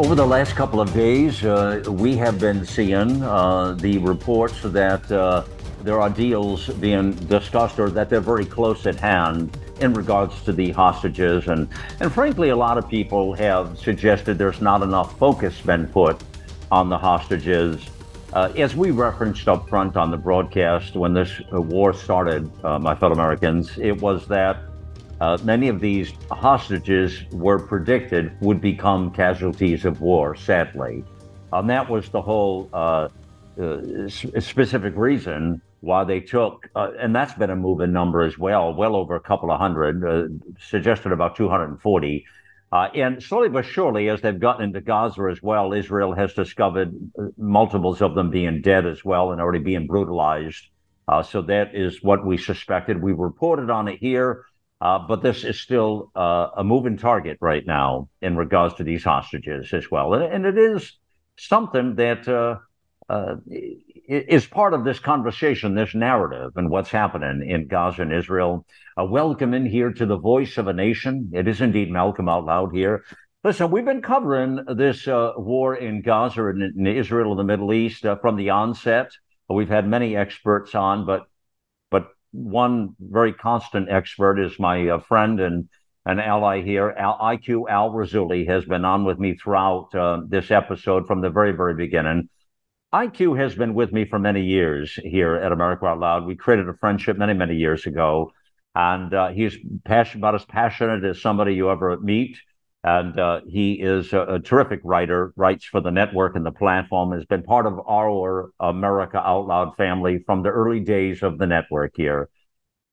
Over the last couple of days, uh, we have been seeing uh, the reports that uh, there are deals being discussed or that they're very close at hand in regards to the hostages. And, and frankly, a lot of people have suggested there's not enough focus been put on the hostages. Uh, as we referenced up front on the broadcast when this war started, uh, my fellow Americans, it was that uh, many of these hostages were predicted would become casualties of war, sadly. And that was the whole uh, uh, specific reason why they took, uh, and that's been a moving number as well, well over a couple of hundred, uh, suggested about 240. Uh, and slowly but surely, as they've gotten into Gaza as well, Israel has discovered multiples of them being dead as well and already being brutalized. so that is what we suspected. We reported on it here. Uh, but this is still uh, a moving target right now in regards to these hostages as well. And, and it is something that uh, uh is part of this conversation, this narrative, and what's happening in Gaza and Israel. A welcome in here to the voice of a nation. It is indeed Malcolm out loud here. Listen, we've been covering this uh, war in Gaza and in Israel and the Middle East uh, from the onset. We've had many experts on, but one very constant expert is my uh, friend and an ally here, Al, IQ Al Rassooli, has been on with me throughout uh, this episode from the very, very beginning. IQ has been with me for many years here at America Out Loud. We created a friendship many, many years ago, and uh, he's passionate, about as passionate as somebody you ever meet. And uh, he is a, a, terrific writer, writes for the network and the platform, has been part of our America Out Loud family from the early days of the network here.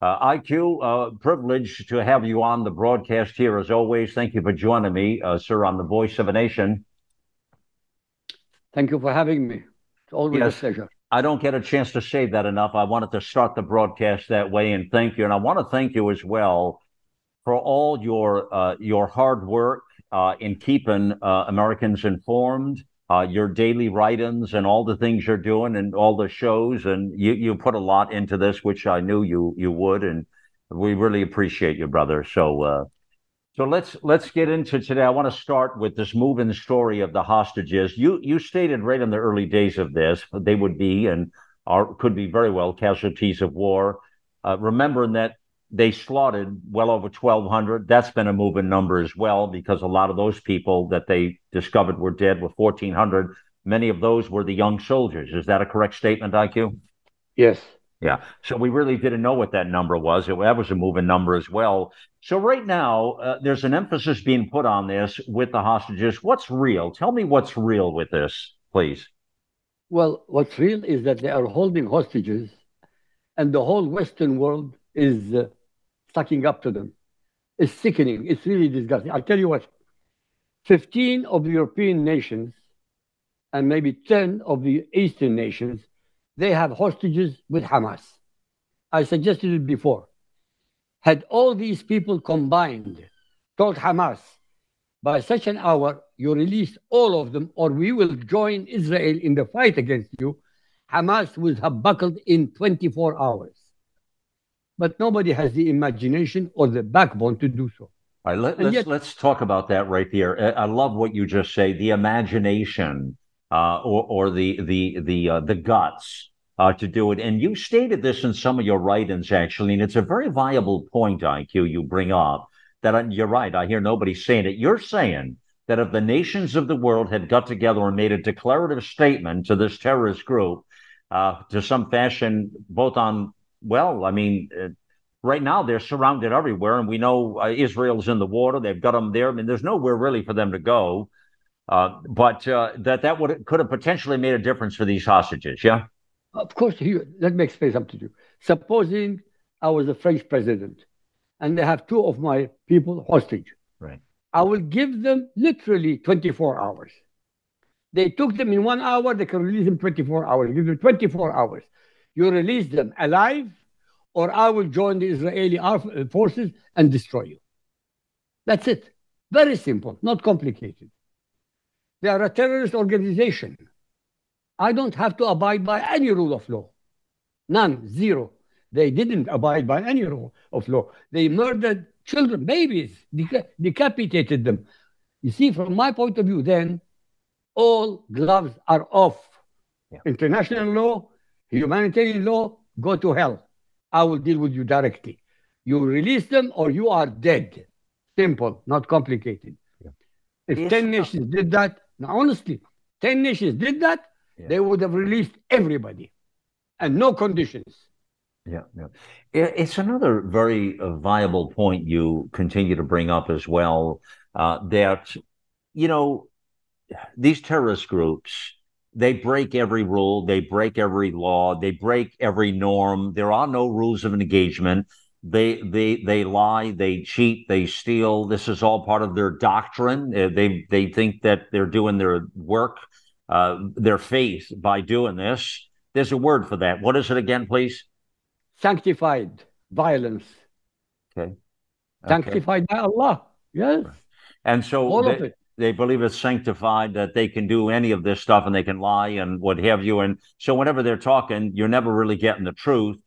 Uh, IQ, uh, privilege to have you on the broadcast here as always. Thank you for joining me, uh, sir, on the Voice of a Nation. Thank you for having me. It's always yes. a pleasure. I don't get a chance to say that enough. I wanted to start the broadcast that way and thank you. And I want to thank you as well for all your uh, your hard work uh, in keeping uh, Americans informed, uh, your daily write-ins, and all the things you're doing, and all the shows, and you you put a lot into this, which I knew you you would, and we really appreciate you, brother. So. Uh, so let's let's get into today. I want to start with this moving story of the hostages. You you stated right in the early days of this they would be and are could be very well casualties of war. Uh, remembering that they slaughtered well over 1,200. That's been a moving number as well because a lot of those people that they discovered were dead were 1,400. Many of those were the young soldiers. Is that a correct statement, IQ? Yes. Yeah. So we really didn't know what that number was. It, that was a moving number as well. So right now, uh, there's an emphasis being put on this with the hostages. What's real? Tell me what's real with this, please. Well, what's real is that they are holding hostages, and the whole Western world is uh, sucking up to them. It's sickening. It's really disgusting. I'll tell you what 15 of the European nations and maybe 10 of the Eastern nations, they have hostages with Hamas. I suggested it before. Had all these people combined told Hamas, by such an hour, you release all of them, or we will join Israel in the fight against you, Hamas would have buckled in 24 hours but nobody has the imagination or the backbone to do so. All right, let, us let's, let's talk about that right there. I love what you just say, the imagination uh, or, or the the the uh, the guts uh, to do it. And you stated this in some of your writings, actually, and it's a very viable point, IQ, you bring up. That uh, you're right. I hear nobody saying it. You're saying that if the nations of the world had got together and made a declarative statement to this terrorist group, uh, to some fashion, both on well, I mean, uh, right now they're surrounded everywhere, and we know uh, Israel's in the water. They've got them there. I mean, there's nowhere really for them to go. Uh, but uh, that that would could have potentially made a difference for these hostages. Yeah. Of course. let me explain something to you. Supposing I was the French president, and they have two of my people hostage. Right. I will give them literally 24 hours. They took them in one hour, they can release them 24 hours. Give them 24 hours. You release them alive, or I will join the Israeli uh, forces and destroy you. That's it. Very simple, not complicated. They are a terrorist organization. I don't have to abide by any rule of law. None, zero. They didn't abide by any rule of law. They murdered children, babies, deca- decapitated them. You see, from my point of view, then all gloves are off. Yeah. International law, humanitarian law, go to hell. I will deal with you directly. You release them or you are dead. Simple, not complicated. Yeah. If yes, 10 nations did that, now honestly, 10 nations did that, yeah. they would have released everybody and no conditions. Yeah, yeah. It's another very uh, viable point you continue to bring up as well uh, that, you know, these terrorist groups, they break every rule, they break every law, they break every norm. There are no rules of engagement. They they they lie, they cheat, they steal. This is all part of their doctrine. Uh, they they think that they're doing their work, uh, their faith by doing this. There's a word for that. What is it again, please? Sanctified violence. Okay. Sanctified by Allah. Yes. And so all they, of it they believe it's sanctified that they can do any of this stuff and they can lie and what have you. And so whenever they're talking, you're never really getting the truth.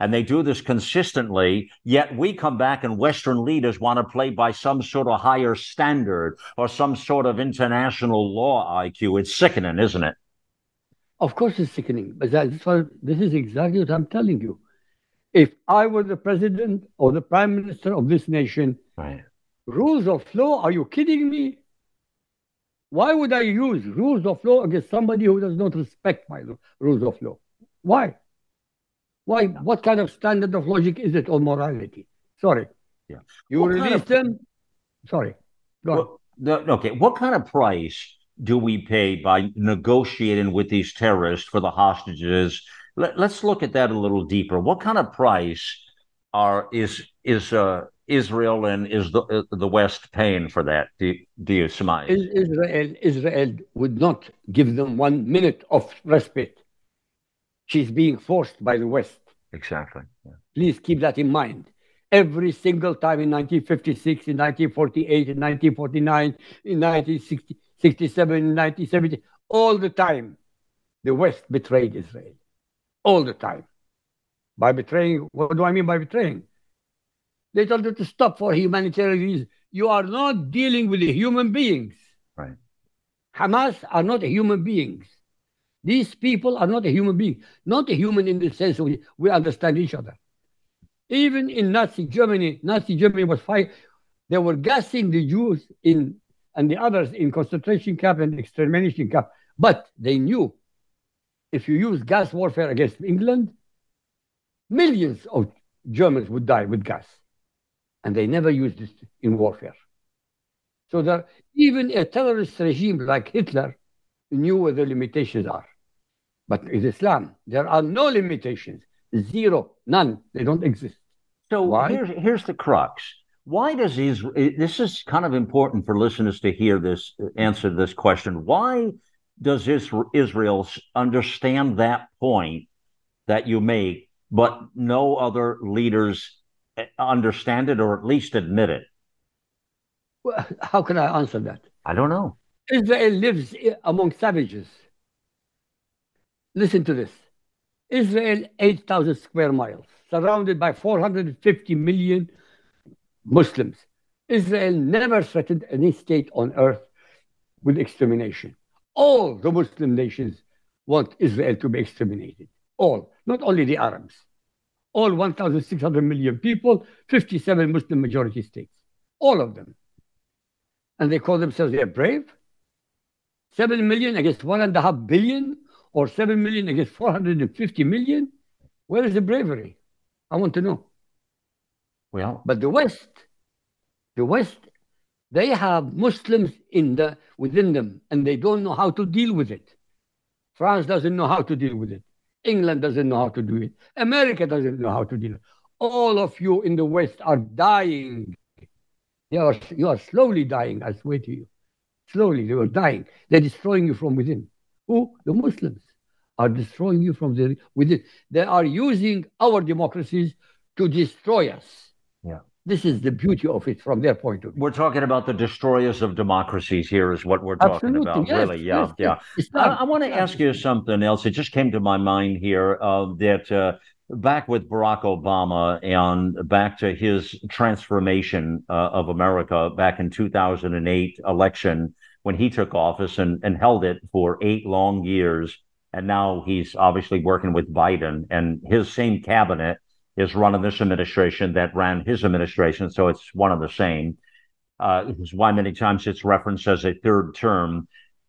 And they do this consistently, yet we come back and Western leaders want to play by some sort of higher standard or some sort of international law IQ. It's sickening, isn't it? Of course, it's sickening. But that's what, this is exactly what I'm telling you. If I were the president or the prime minister of this nation, right. rules of law, are you kidding me? Why would I use rules of law against somebody who does not respect my rules of law? Why? Why? What kind of standard of logic is it on morality? Sorry. Yeah. You what release of, them. Sorry. Well, the, okay. What kind of price do we pay by negotiating with these terrorists for the hostages? Let, us look at that a little deeper. What kind of price are is is uh, Israel and is the uh, the West paying for that? Do, do you surmise? Israel Israel would not give them one minute of respite. She's being forced by the West. Exactly. Yeah. Please keep that in mind. Every single time in 1956, in 1948, in 1949, in 1967, in 1970, all the time, the West betrayed Israel. All the time. By betraying, what do I mean by betraying? They told you to stop for humanitarian reasons. You are not dealing with human beings. Right. Hamas are not human beings. These people are not a human being, not a human in the sense we, we understand each other. Even in Nazi Germany, Nazi Germany was fight. They were gassing the Jews in and the others in concentration camp and extermination camp. But they knew if you use gas warfare against England, millions of Germans would die with gas and they never used it in warfare. So that even a terrorist regime like Hitler knew where the limitations are. But in Islam, there are no limitations. Zero, none. They don't exist. So Why? Here's, here's the crux. Why does Israel, this is kind of important for listeners to hear this, answer this question. Why does Israel understand that point that you make, but no other leaders understand it or at least admit it? Well, how can I answer that? I don't know. Israel lives among savages. Listen to this Israel, 8,000 square miles, surrounded by 450 million Muslims. Israel never threatened any state on earth with extermination. All the Muslim nations want Israel to be exterminated. All, not only the Arabs all 1,600 million people, 57 Muslim majority states, all of them. And they call themselves they're brave. 7 million against 1.5 billion or 7 million against 450 million. Where is the bravery? I want to know. Well, but the West, the West, they have Muslims in the within them, and they don't know how to deal with it. France doesn't know how to deal with it. England doesn't know how to do it. America doesn't know how to deal. It. All of you in the West are dying. You are, you are slowly dying, I swear to you. slowly. They were dying. They're destroying you from within. Who? The Muslims are destroying you from the within. They are using our democracies to destroy us. This is the beauty of it from their point of view. We're talking about the destroyers of democracies here, is what we're talking Absolutely, about. yes, really, yeah, yes, yeah. yes. I, I want to ask you something else. It just came to my mind here uh, that uh, back with Barack Obama and back to his transformation uh, of America back in 2008 election when he took office and, and held it for eight long years. And now he's obviously working with Biden and his same cabinet is running this administration that ran his administration. So it's one of the same. Uh, is why many times it's referenced as a third term.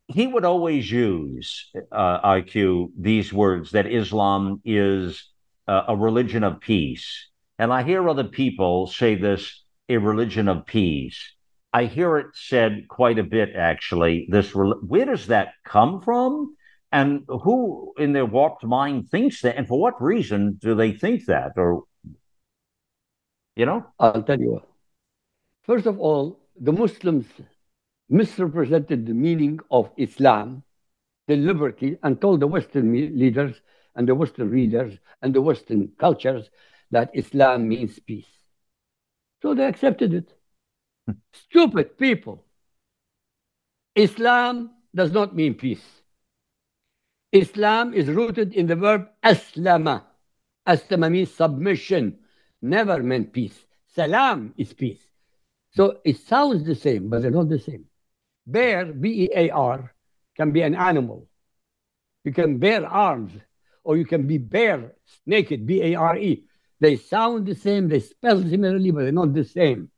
He would always use uh, IQ these words that Islam is uh, a religion of peace. And I hear other people say this a religion of peace. I hear it said quite a bit, actually. This where does that come from? And who in their warped mind thinks that? And for what reason do they think that? Or, you know? I'll tell you what. First of all, the Muslims misrepresented the meaning of Islam deliberately and told the Western leaders and the Western readers and the Western cultures that Islam means peace. So they accepted it. Hmm. Stupid people. Islam does not mean peace. Islam is rooted in the verb aslama. Aslama means submission, never meant peace. Salam is peace. So it sounds the same, but they're not the same. Bear, B E A R, can be an animal. You can bear arms, or you can be bare, naked, B A R E. They sound the same, they spell similarly, but they're not the same.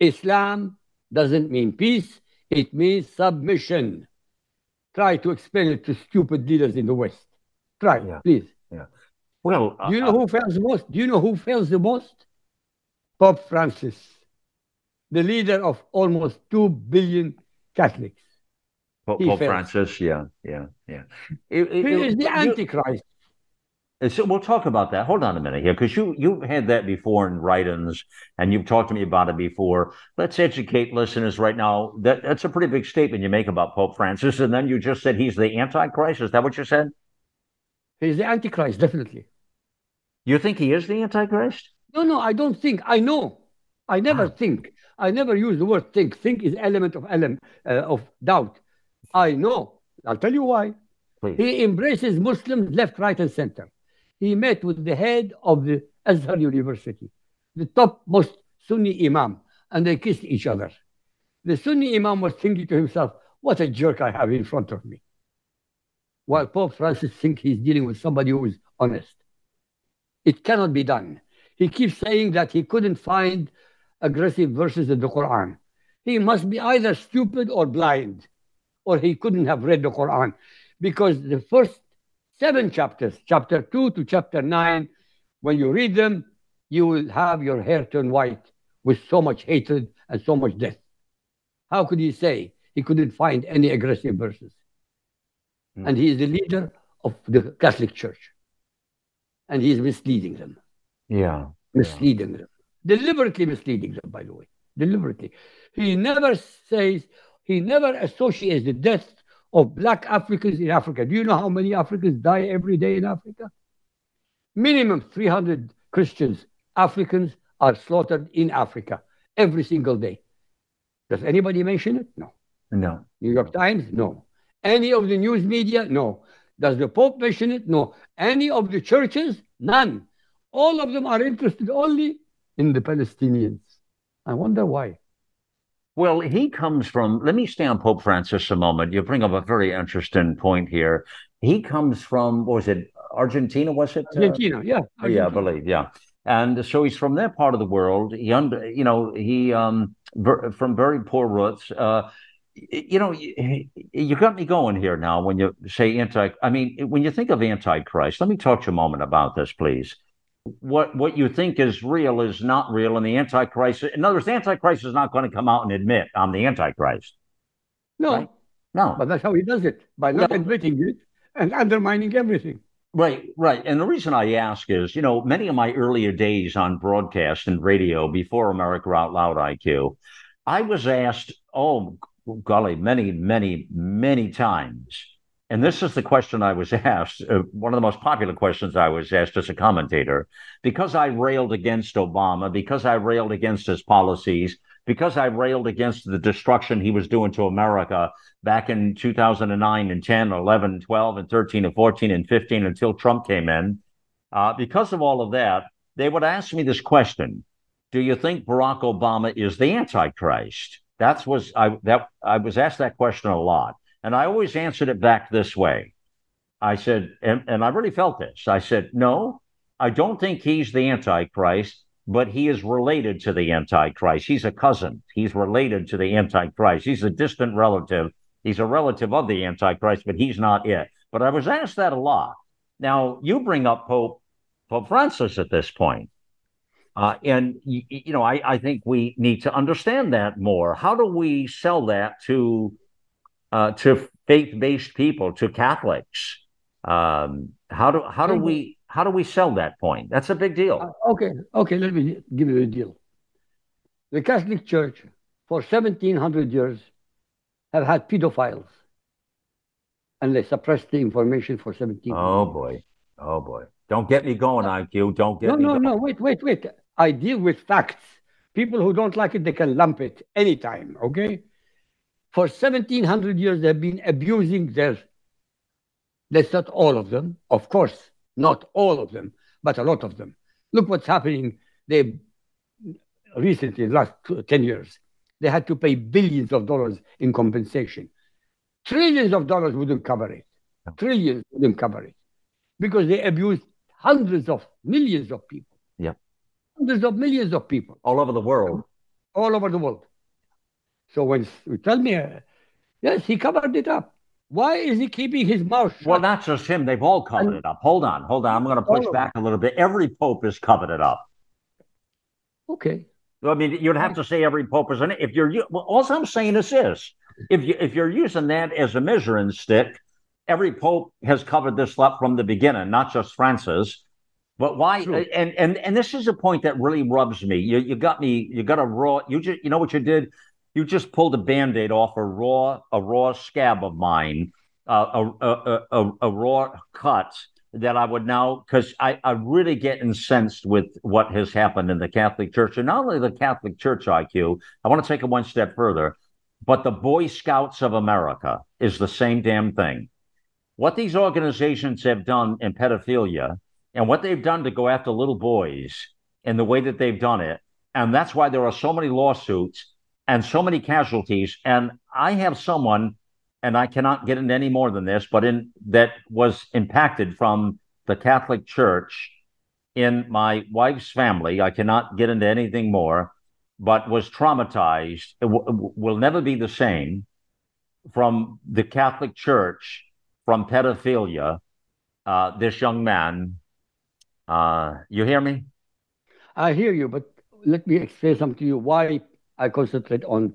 Islam doesn't mean peace, it means submission. Try to explain it to stupid leaders in the West. Try, Yeah. please. Well, Do you uh, know who fails the most? Do you know who fails the most? Pope Francis, the leader of almost 2 billion Catholics. Pope, Pope. Francis, yeah, yeah, yeah. It- it- He it- is the Antichrist. So we'll talk about that. Hold on a minute here, because you you've had that before in write-ins, and you've talked to me about it before. Let's educate listeners right now. That that's a pretty big statement you make about Pope Francis, and then you just said he's the Antichrist. Is that what you said? He's the Antichrist, definitely. You think he is the Antichrist? No, no, I don't think. I know. I never Ah. think. I never use the word think. Think is element of element uh, of doubt. I know. I'll tell you why. Please. He embraces Muslims left, right, and center. He met with the head of the Azhar University, the topmost Sunni imam, and they kissed each other. The Sunni imam was thinking to himself, what a jerk I have in front of me. While Pope Francis thinks he's dealing with somebody who is honest. It cannot be done. He keeps saying that he couldn't find aggressive verses in the Quran. He must be either stupid or blind, or he couldn't have read the Quran. Because the first seven chapters, chapter two to chapter nine, when you read them, you will have your hair turn white with so much hatred and so much death. How could he say he couldn't find any aggressive verses? Hmm. And he is the leader of the Catholic Church. And he is misleading them Yeah. misleading them, deliberately misleading them, by the way, deliberately. He never says, he never associates the death of black Africans in Africa. Do you know how many Africans die every day in Africa? Minimum 300 Christians, Africans are slaughtered in Africa every single day. Does anybody mention it? No. No. New York Times? No. Any of the news media? No. Does the Pope mention it? No. Any of the churches? None. All of them are interested only in the Palestinians. I wonder why. Well, he comes from, let me stay on Pope Francis a moment. You bring up a very interesting point here. He comes from, what was it, Argentina, was it? Uh, Argentina, yeah. Oh, yeah, I believe, yeah. And so he's from that part of the world. He, under, you know, he um ver, from very poor roots. Uh, you know, you, you got me going here now when you say anti. I mean, when you think of antichrist, let me talk to you a moment about this, please. What what you think is real is not real, and the antichrist. In other words, the antichrist is not going to come out and admit I'm the antichrist. No, Right. No, but that's how he does it by not Yeah. admitting it and undermining everything. Right, right. And the reason I ask is, you know, many of my earlier days on broadcast and radio before America Out Loud IQ, I was asked, oh, golly, many, many, many times. And this is the question I was asked, uh, one of the most popular questions I was asked as a commentator. Because I railed against Obama, because I railed against his policies, because I railed against the destruction he was doing to America back in 2009 and 10, 11, 12, and 13, and 14, and 15 until Trump came in, uh, because of all of that, they would ask me this question Do you think Barack Obama is the Antichrist? That's was I that I was asked that question a lot. And I always answered it back this way. I said, and, and I really felt this. I said, no, I don't think he's the Antichrist, but he is related to the Antichrist. He's a cousin. He's related to the Antichrist. He's a distant relative. He's a relative of the Antichrist, but he's not it. But I was asked that a lot. Now, you bring up Pope, Pope Francis at this point. Uh, and, you, you know, I, I think we need to understand that more. How do we sell that to uh, to faith-based people, to Catholics. Um, how do how do we how do we sell that point? That's a big deal. Uh, okay, okay. Let me give you a deal. The Catholic Church, for seventeen hundred years, have had pedophiles, and they suppressed the information for seventeen. Oh boy, oh boy! Don't get me going, IQ. Don't get no, me. No, going. no, Wait, wait, wait. I deal with facts. People who don't like it, they can lump it anytime. Okay for 1700 years they've been abusing their that's not all of them of course not all of them but a lot of them. Look what's happening. They recently last 10 years they had to pay billions of dollars in compensation. Trillions of dollars wouldn't cover it. Trillions wouldn't cover it. Because they abused hundreds of millions of people. Yeah. Hundreds of millions of people. All over the world. All over the world so when you tell me, uh, yes, he covered it up. Why is he keeping his mouth shut? Well, not just him. They've all covered and, it up. Hold on, hold on. I'm going to push back a little bit. Every pope has covered it up. Okay. I mean, you'd have to say every pope is it. If you're, well, all I'm saying this is this: if you if you're using that as a measuring stick, every pope has covered this up from the beginning, not just Francis. But why? And and and this is a point that really rubs me. You you got me. You got a raw. You just you know what you did you just pulled a band-aid off a raw a raw scab of mine uh, a, a, a, a, raw cut that I would now because I, I really get incensed with what has happened in the Catholic Church. And not only the Catholic Church IQ I want to take it one step further but the Boy Scouts of America is the same damn thing. What these organizations have done in pedophilia and what they've done to go after little boys in the way that they've done it and that's why there are so many lawsuits and so many casualties. And I have someone, and I cannot get into any more than this, but in that was impacted from the Catholic Church in my wife's family. I cannot get into anything more, but was traumatized. W- will never be the same from the Catholic Church from pedophilia. Uh, this young man, uh, you hear me? I hear you, but let me say something to you. Why I concentrate on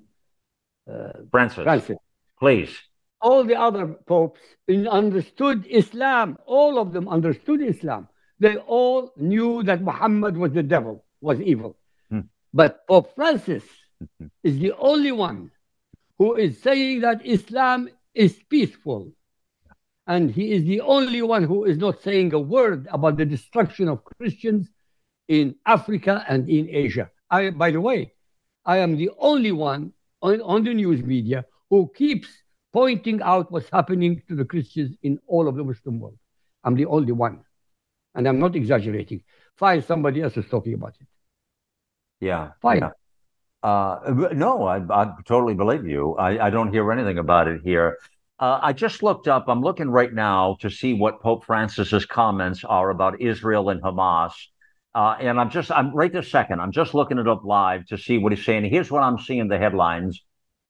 uh, Francis. Francis. Please. All the other popes understood Islam. All of them understood Islam. They all knew that Muhammad was the devil, was evil. Hmm. But Pope Francis is the only one who is saying that Islam is peaceful. And he is the only one who is not saying a word about the destruction of Christians in Africa and in Asia. I, by the way, I am the only one on, on the news media who keeps pointing out what's happening to the Christians in all of the Muslim world. I'm the only one. And I'm not exaggerating. Fine, somebody else is talking about it. Yeah. Fine. Yeah. Uh, no, I, I, totally believe you. I, I, don't hear anything about it here. Uh, I just looked up, I'm looking right now to see what Pope Francis's comments are about Israel and Hamas. Uh, and I'm just, I'm right this second, I'm just looking it up live to see what he's saying. Here's what I'm seeing the headlines.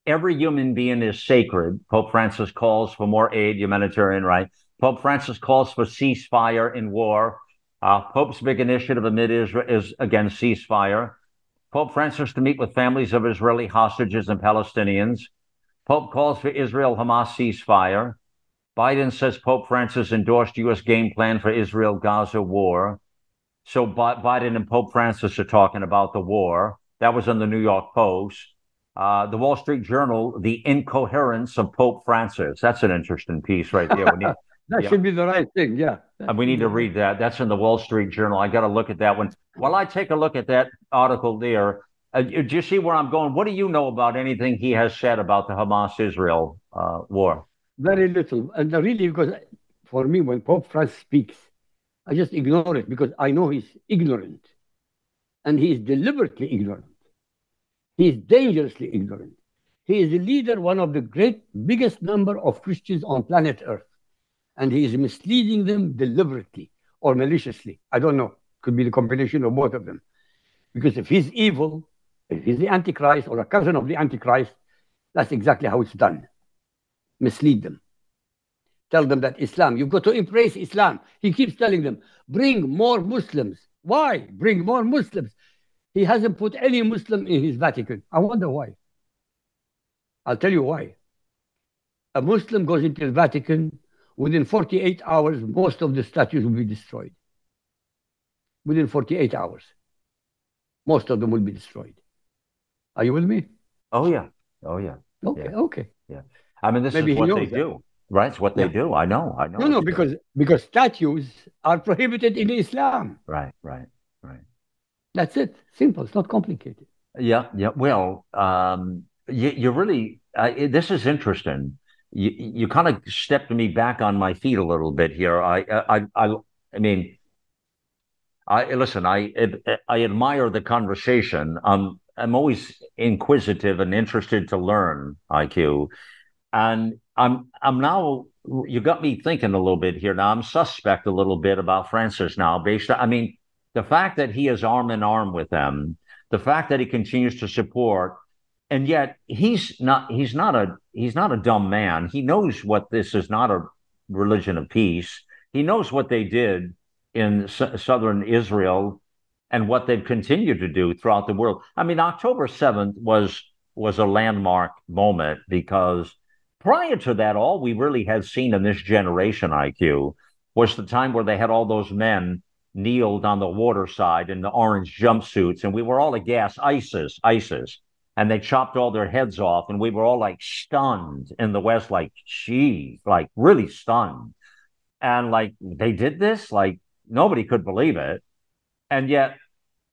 Every human being is sacred. Pope Francis calls for more aid, humanitarian right. Pope Francis calls for ceasefire in war. Uh, Pope's big initiative amid Israel is again ceasefire. Pope Francis to meet with families of Israeli hostages and Palestinians. Pope calls for Israel Hamas ceasefire. Biden says Pope Francis endorsed U.S. game plan for Israel Gaza war. So Biden and Pope Francis are talking about the war. That was in the New York Post. Uh, the Wall Street Journal, The Incoherence of Pope Francis. That's an interesting piece right there. Need, that yeah. should be the right thing, yeah. And we need to read that. That's in the Wall Street Journal. I got to look at that one. While I take a look at that article there, uh, do you see where I'm going? What do you know about anything he has said about the Hamas Israel uh, war? Very little. And really, because for me, when Pope Francis speaks, I just ignore it because I know he's ignorant. And he is deliberately ignorant. He is dangerously ignorant. He is the leader, one of the great, biggest number of Christians on planet Earth. And he is misleading them deliberately or maliciously. I don't know. Could be the combination of both of them. Because if he's evil, if he's the Antichrist or a cousin of the Antichrist, that's exactly how it's done. Mislead them. Tell them that Islam, you've got to embrace Islam. He keeps telling them, bring more Muslims. Why? Bring more Muslims. He hasn't put any Muslim in his Vatican. I wonder why. I'll tell you why. A Muslim goes into the Vatican, within 48 hours, most of the statues will be destroyed. Within 48 hours, most of them will be destroyed. Are you with me? Oh yeah. Oh yeah. Okay. Yeah. Okay. Yeah. I mean, this Maybe is what they that. do, right? It's what yeah. they do. I know. I know. No, no, because do. because statues are prohibited in Islam. Right. Right. Right. That's it. Simple. It's not complicated. Yeah. Yeah. Well, um, you, you really. Uh, this is interesting. You you kind of stepped me back on my feet a little bit here. I I I I mean. I listen. I I admire the conversation. Um, I'm always inquisitive and interested to learn IQ, and I'm I'm now you got me thinking a little bit here. Now I'm suspect a little bit about Francis now, based on I mean the fact that he is arm in arm with them, the fact that he continues to support, and yet he's not he's not a he's not a dumb man. He knows what this is not a religion of peace. He knows what they did in southern Israel and what they've continued to do throughout the world. I mean, October 7th was was a landmark moment because prior to that, all we really had seen in this generation IQ was the time where they had all those men kneeled on the water side in the orange jumpsuits, and we were all aghast, ISIS, ISIS. And they chopped all their heads off, and we were all like stunned in the West, like, geez, like really stunned. And like, they did this? Like, nobody could believe it. And yet,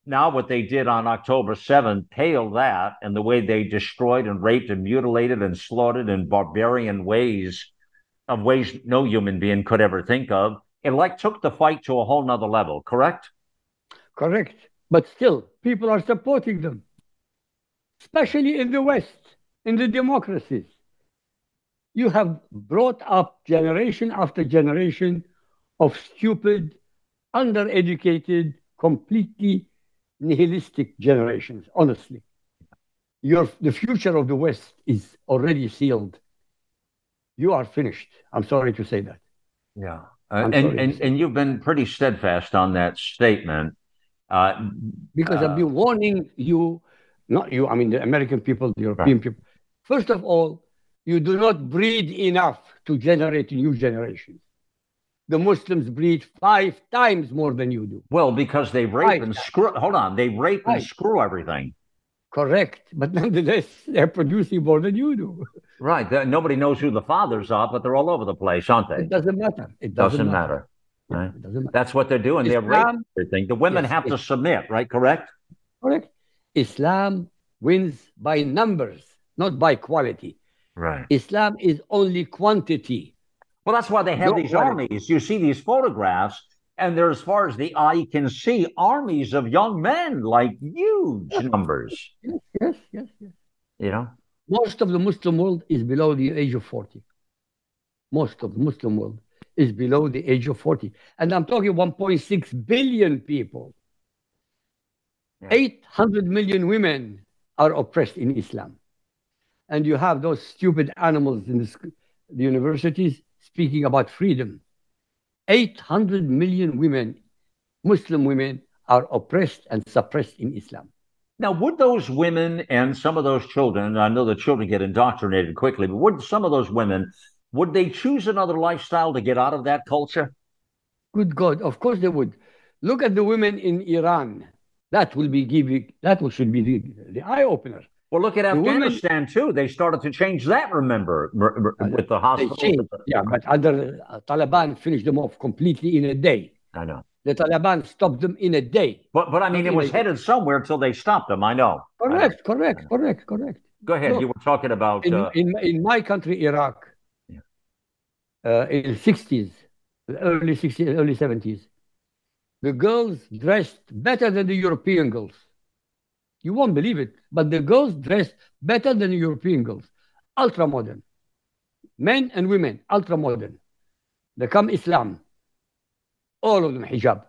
now what they did on October 7th pale that and the way they destroyed and raped and mutilated and slaughtered in barbarian ways of ways no human being could ever think of. It like took the fight to a whole nother level, correct? Correct. But still, people are supporting them, especially in the West, in the democracies. You have brought up generation after generation of stupid, undereducated, completely nihilistic generations, honestly. Your, the future of the West is already sealed. You are finished. I'm sorry to say that. Yeah. Uh, and, and, and you've been pretty steadfast on that statement. Uh, because uh, I've been warning you, not you, I mean the American people, the European right. people. First of all, you do not breed enough to generate new generations the Muslims breed five times more than you do. Well, because they rape five and times. screw. Hold on, they rape and screw everything. Correct, but nonetheless, they're producing more than you do. Right. Nobody knows who the fathers are, but they're all over the place, aren't they? It doesn't matter. It doesn't, doesn't matter. matter. Right? It doesn't matter. That's what they're doing. Islam, they're raping everything. The women yes, have to submit, right? Correct. Correct. Islam wins by numbers, not by quality. Right. Islam is only quantity. Well, that's why they have these armies. You see these photographs, and they're as far as the eye can see, armies of young men, like huge numbers. Yes, yes, yes, yes. You know, most of the Muslim world is below the age of forty. Most of the Muslim world is below the age of forty, and I'm talking 1.6 billion people. Yeah. 800 million women are oppressed in Islam, and you have those stupid animals in the, the universities speaking about freedom. 800 million women, Muslim women, are oppressed and suppressed in Islam. Now, would those women and some of those children, I know the children get indoctrinated quickly, but would some of those women, would they choose another lifestyle to get out of that culture? Good God, of course they would. Look at the women in Iran. That will be giving, that should be the, the eye opener. Well, look at The women- Afghanistan too. They started to change that. Remember, r- r- with the They changed, yeah, but under uh, Taliban finished them off completely in a day. I know, The Taliban stopped them in a day. but but I mean, it was headed somewhere until they stopped them. I know. I know. Correct, correct, correct, correct. Go ahead. Look, you were talking about. In, uh, in, in my country, Iraq, Yeah. uh, in the 60s, early 60s, early 70s, the girls dressed better than the European girls. You won't believe it, but the girls dressed better than European girls. Ultra modern. Men and women, ultra modern. They come Islam. All of them hijab.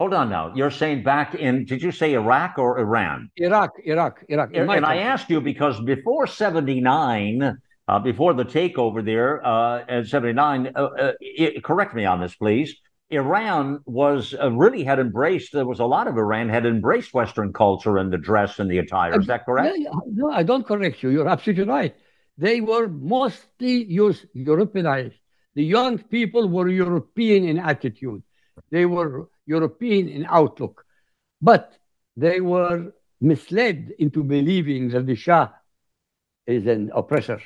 hold on now. You're saying back in? Did you say Iraq or Iran? Iraq, Iraq, Iraq. And, and I country. asked you because before 79, uh, before the takeover there uh, at 79, uh, uh, correct me on this, please. Iran was uh, really had embraced, there was a lot of Iran had embraced Western culture and the dress and the attire. Is that correct? No, I don't correct you. You're absolutely right. They were mostly used, Europeanized. The young people were European in attitude. They were European in outlook. But they were misled into believing that the Shah is an oppressor.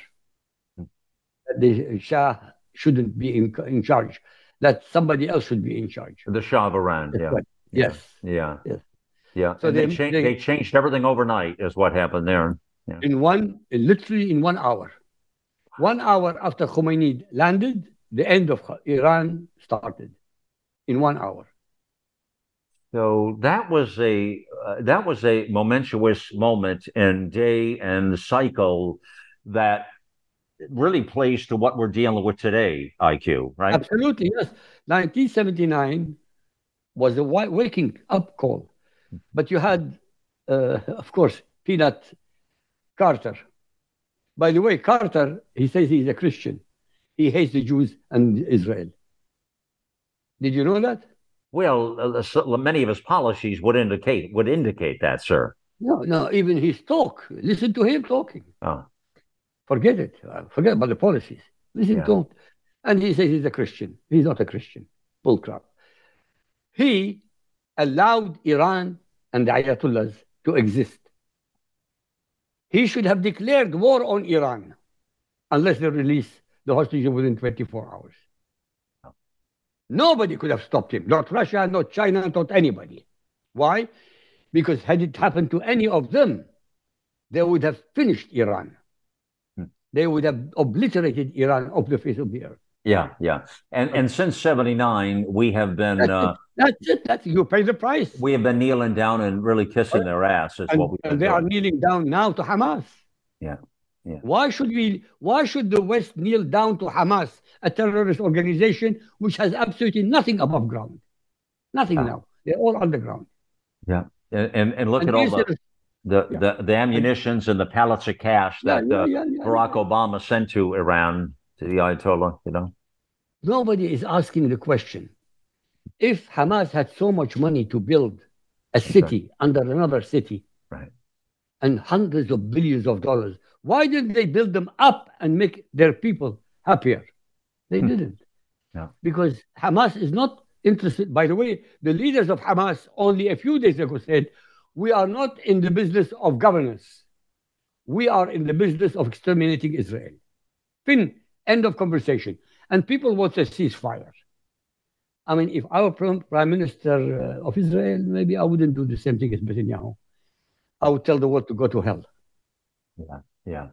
That the Shah shouldn't be in, in charge. That somebody else should be in charge. The Shah of Iran. Yeah. Right. Yes. Yeah. Yes. Yeah. So they, they- cha- they- they changed everything overnight, is what happened there. in one, literally in one hour. One hour after Khomeini landed, the end of Iran started. In one hour. So that was a uh, that was a momentous moment and day and cycle that really plays to what we're dealing with today. IQ, right? Absolutely, yes. 1979 was a wa- waking up call. But you had, uh, of course, Peanut Carter. By the way, Carter, he says he's a Christian. He hates the Jews and Israel. Did you know that? Well, uh, many of his policies would indicate would indicate that, sir. No, no, even his talk. Listen to him talking. Oh, Forget it. Uh, Forget about the policies. Listen Yeah. to him. And he says he's a Christian. He's not a Christian. Bull crap. He allowed Iran and the Ayatollahs to exist. He should have declared war on Iran unless they release the hostages within 24 hours. Nobody could have stopped him. Not Russia, not China, not anybody. Why? Because had it happened to any of them, they would have finished Iran. They would have obliterated Iran off the face of the earth. yeah, yeah. And and since '79, we have been That's uh, it. That's it. That's you pay the price. we have been kneeling down and really kissing their ass. Is and, what we've and they are kneeling down now to Hamas. Yeah, yeah. Why should we? Why should the West kneel down to Hamas, a terrorist organization which has absolutely nothing above ground? Nothing Ah. now. They're all underground. Yeah, and and, and look And at all the the, Yeah. the the ammunitions and the pallets of cash that yeah, uh, yeah, yeah, Barack. Obama sent to Iran to the Ayatollah. You know. Nobody is asking the question. If Hamas had so much money to build a city under another city Right. and hundreds of billions of dollars, why didn't they build them up and make their people happier? They Hmm. didn't. Yeah. Because Hamas is not interested. By the way, the leaders of Hamas only a few days ago said, We are not in the business of governance. We are in the business of exterminating Israel. Fin, end of conversation. And people want a ceasefire. I mean, if I were Prime Minister uh, of Israel, maybe I wouldn't do the same thing as Netanyahu. I would tell the world to go to hell. Yeah, Yeah.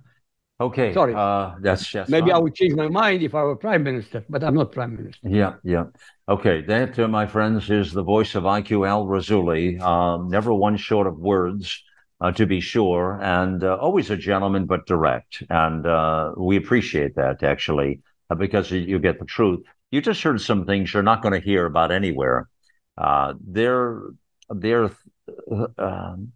Okay. Sorry. Uh, that's just Maybe I would change my mind if I were Prime Minister, but I'm not Prime Minister. Yeah, yeah. Okay, that, uh, my friends, is the voice of IQ Al Rassooli. Um, never one short of words, uh, to be sure, and uh, always a gentleman, but direct. And uh, we appreciate that, actually, uh, because you, get the truth. You just heard some things you're not going to hear about anywhere. Uh, they're they're uh, um,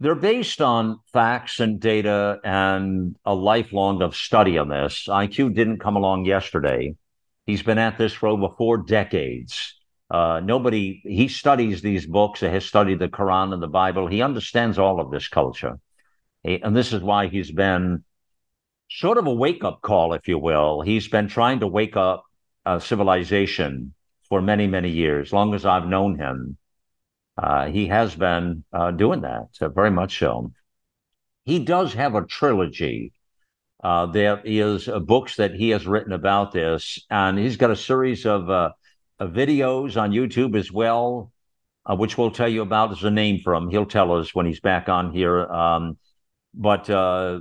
they're based on facts and data and a lifelong of study on this. IQ didn't come along yesterday. He's been at this for over four decades. Uh, nobody, he studies these books, has studied the Quran and the Bible. He understands all of this culture. And this is why he's been sort of a wake up call, if you will. He's been trying to wake up uh, civilization for many, many years, long as I've known him. Uh, he has been uh, doing that, very much so. he does have a trilogy. Uh, there is uh, books that he has written about this, and he's got a series of, videos on YouTube as well, which we'll tell you about. There's a name for him. He'll tell us when he's back on here. Um, but uh,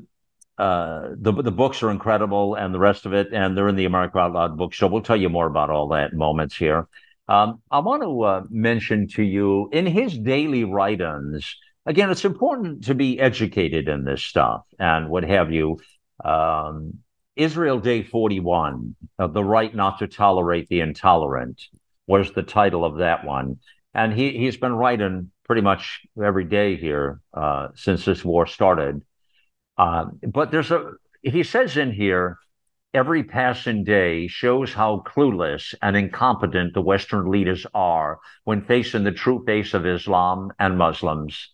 the the books are incredible, and the rest of it, and they're in the America Out Loud book. So we'll tell you more about all that in moments here. Um, I want to uh, mention to you in his daily write-ins. Again, it's important to be educated in this stuff and what have you. Um, Israel Day 41, uh, The Right Not to Tolerate the Intolerant, was the title of that one. And he, he's been writing pretty much every day here uh, since this war started. Uh, but there's a, he says in here, every passing day shows how clueless and incompetent the Western leaders are when facing the true face of Islam and Muslims.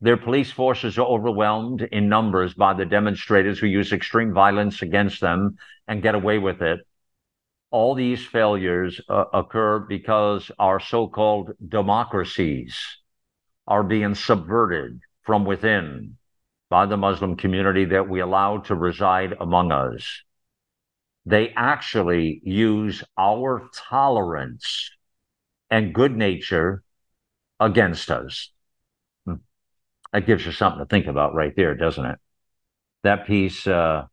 Their police forces are overwhelmed in numbers by the demonstrators who use extreme violence against them and get away with it. All these failures uh, occur because our so called democracies are being subverted from within by the Muslim community that we allow to reside among us. They actually use our tolerance and good nature against us. Hmm. That gives you something to think about right there, doesn't it? That piece, uh,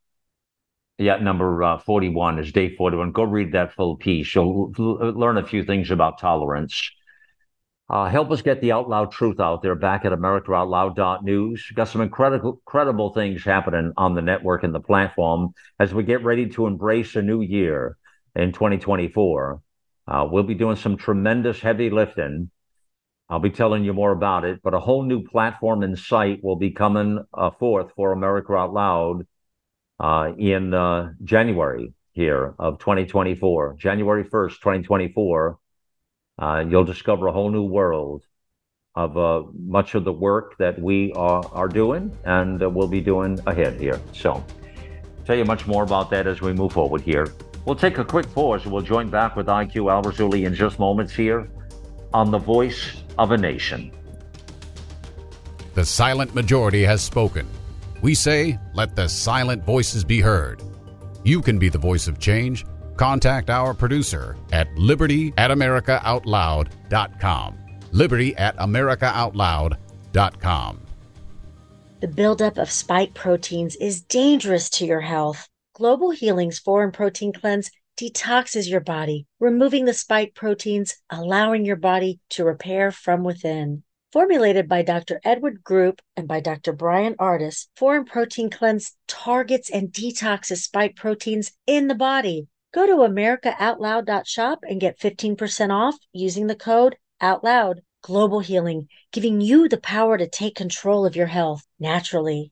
yeah, number uh, 41 is day 41. Go read that full piece. You'll l- learn a few things about tolerance. Uh, help us get the out loud truth out there back at AmericaOutloud.news. Got some incredible, incredible things happening on the network and the platform as we get ready to embrace a new year in 2024. Uh, we'll be doing some tremendous heavy lifting. I'll be telling you more about it, but a whole new platform and site will be coming uh, forth for America Out Loud uh, in uh, January here of 2024, January 1st, 2024 uh, you'll discover a whole new world of uh, much of the work that we are, are doing and uh, we'll be doing ahead here. So, tell you much more about that as we move forward here. We'll take a quick pause we'll join back with IQ Al in just moments here on The Voice of a Nation. The silent majority has spoken. We say, let the silent voices be heard. You can be the voice of change contact our producer at liberty at americaoutloud.com. Liberty at americaoutloud.com. The buildup of spike proteins is dangerous to your health. Global Healing's Foreign Protein Cleanse detoxes your body, removing the spike proteins, allowing your body to repair from within. Formulated by Dr. Edward Group and by Dr. Bryan Ardis, Foreign Protein Cleanse targets and detoxes spike proteins in the body Go to AmericaOutloud.shop and get 15% off using the code OUTLOUD. Global Healing, giving you the power to take control of your health naturally.